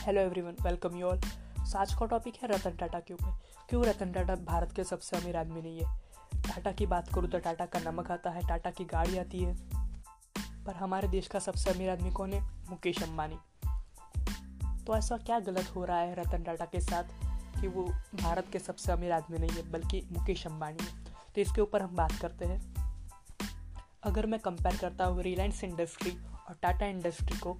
Hello everyone welcome you all so आज का topic है रतन टाटा के ऊपर। क्यों रतन टाटा भारत के सबसे अमीर आदमी नहीं है? टाटा की बात करूँ तो टाटा का नमक आता है, टाटा की गाड़ी आती है। पर हमारे देश का सबसे अमीर आदमी कौन है? मुकेश अम्बानी तो ऐसा क्या गलत हो रहा है रतन टाटा के साथ कि वो भारत के सबसे अमीर आदमी नहीं है, बल्कि मुकेश अम्बानी है? तो इसके ऊपर हम बात करते हैं। अगर मैं कंपेयर करता हूँ रिलायंस इंडस्ट्री और टाटा इंडस्ट्री को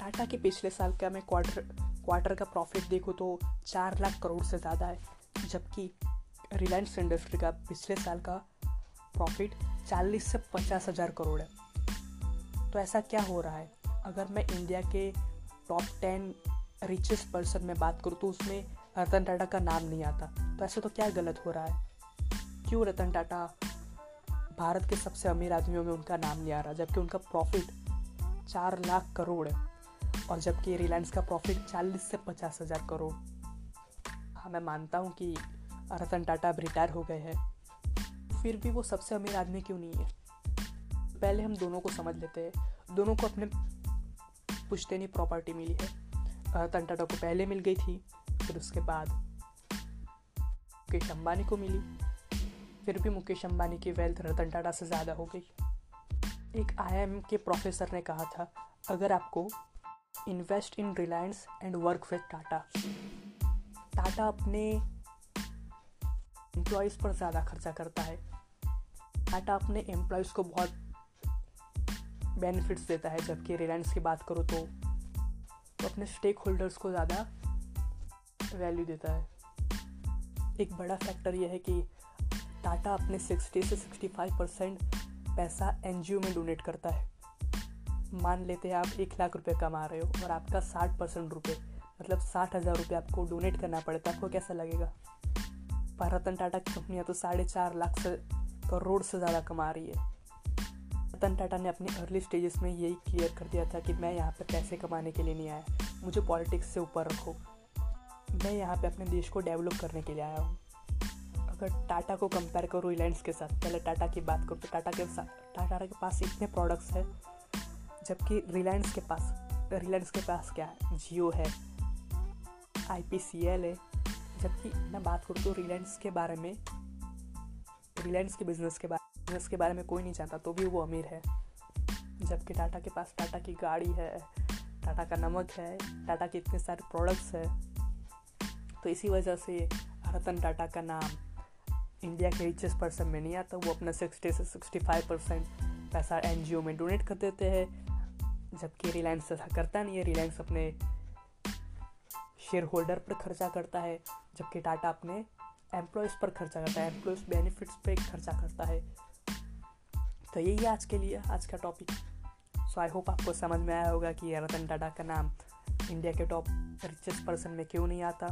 टाटा के पिछले साल का मैं क्वार्टर क्वार्टर का प्रॉफिट देखूँ तो चार लाख करोड़ से ज़्यादा है, जबकि रिलायंस इंडस्ट्री का पिछले साल का प्रॉफिट चालीस से पचास हज़ार करोड़ है। तो ऐसा क्या हो रहा है? अगर मैं इंडिया के टॉप टेन रिचेस्ट पर्सन में बात करूँ तो उसमें रतन टाटा का नाम नहीं आता। तो ऐसे तो क्या गलत हो रहा है? क्यों रतन टाटा भारत के सबसे अमीर आदमियों में उनका नाम नहीं आ रहा, जबकि उनका प्रॉफिट चार लाख करोड़ है? और जबकि रिलायंस का प्रॉफिट चालीस से पचास हज़ार करोड़। हाँ मैं मानता हूँ कि रतन टाटा अब रिटायर हो गए हैं। फिर भी वो सबसे अमीर आदमी क्यों नहीं है? पहले हम दोनों को समझ लेते हैं। दोनों को अपने पुश्तैनी प्रॉपर्टी मिली है। रतन टाटा को पहले मिल गई थी, फिर उसके बाद मुकेश अम्बानी को मिली। फिर भी मुकेश अम्बानी की वेल्थ रतन टाटा से ज़्यादा हो गई। एक आईएम के प्रोफेसर ने कहा था, अगर आपको invest in Reliance and work with Tata Tata अपने एम्प्लॉयज़ पर ज़्यादा खर्चा करता है। टाटा अपने एम्प्लॉयज़ को बहुत बेनिफिट्स देता है। जबकि रिलायंस की बात करो तो तो अपने स्टेक होल्डर्स को ज़्यादा वैल्यू देता है। एक बड़ा फैक्टर यह है कि टाटा अपने 60 से 65 परसेंट पैसा एनजीओ में डोनेट करता है। मान लेते हैं आप एक लाख रुपये कमा रहे हो और आपका साठ परसेंट रुपये मतलब साठ हज़ार रुपये आपको डोनेट करना पड़े तो आपको कैसा लगेगा? पर रतन टाटा की कंपनियाँ तो साढ़े चार लाख से करोड़ से ज़्यादा कमा रही है। रतन टाटा ने अपनी अर्ली स्टेजेस में यही क्लियर कर दिया था कि मैं यहाँ पर पैसे कमाने के लिए नहीं आया, मुझे पॉलिटिक्स से ऊपर रखो। मैं यहाँ पे अपने देश को डेवलप करने के लिए आया हूँ। अगर टाटा को कंपेयर करो रिलायंस के साथ, पहले टाटा की बात करो तो टाटा के साथ, टाटा के पास इतने प्रोडक्ट्स हैं जबकि रिलायंस के पास रिलायंस के पास क्या है? जियो है आई पी सी एल है। जबकि मैं बात करूँ तो रिलायंस के बारे में रिलायंस के बिज़नेस के बारे बिज़नेस के बारे में कोई नहीं जानता तो भी वो अमीर है। जबकि टाटा के पास टाटा की गाड़ी है टाटा का नमक है टाटा के इतने सारे प्रोडक्ट्स है। तो इसी वजह से रतन टाटा का नाम इंडिया के रिचेस्ट पर्सन में नहीं आता, वो अपना सिक्सटी से सिक्सटी फाइव परसेंट पैसा एनजीओ में डोनेट कर देते हैं। जबकि रिलायंस ऐसा करता नहीं है। रिलायंस अपने शेयर होल्डर पर खर्चा करता है, जबकि टाटा अपने एम्प्लॉयज़ पर खर्चा करता है। एम्प्लॉयज़ बेनिफिट्स पे खर्चा करता है। तो यही आज के लिए, आज का टॉपिक सो आई होप आपको समझ में आया होगा कि रतन टाटा का नाम इंडिया के टॉप रिचेस्ट पर्सन में क्यों नहीं आता।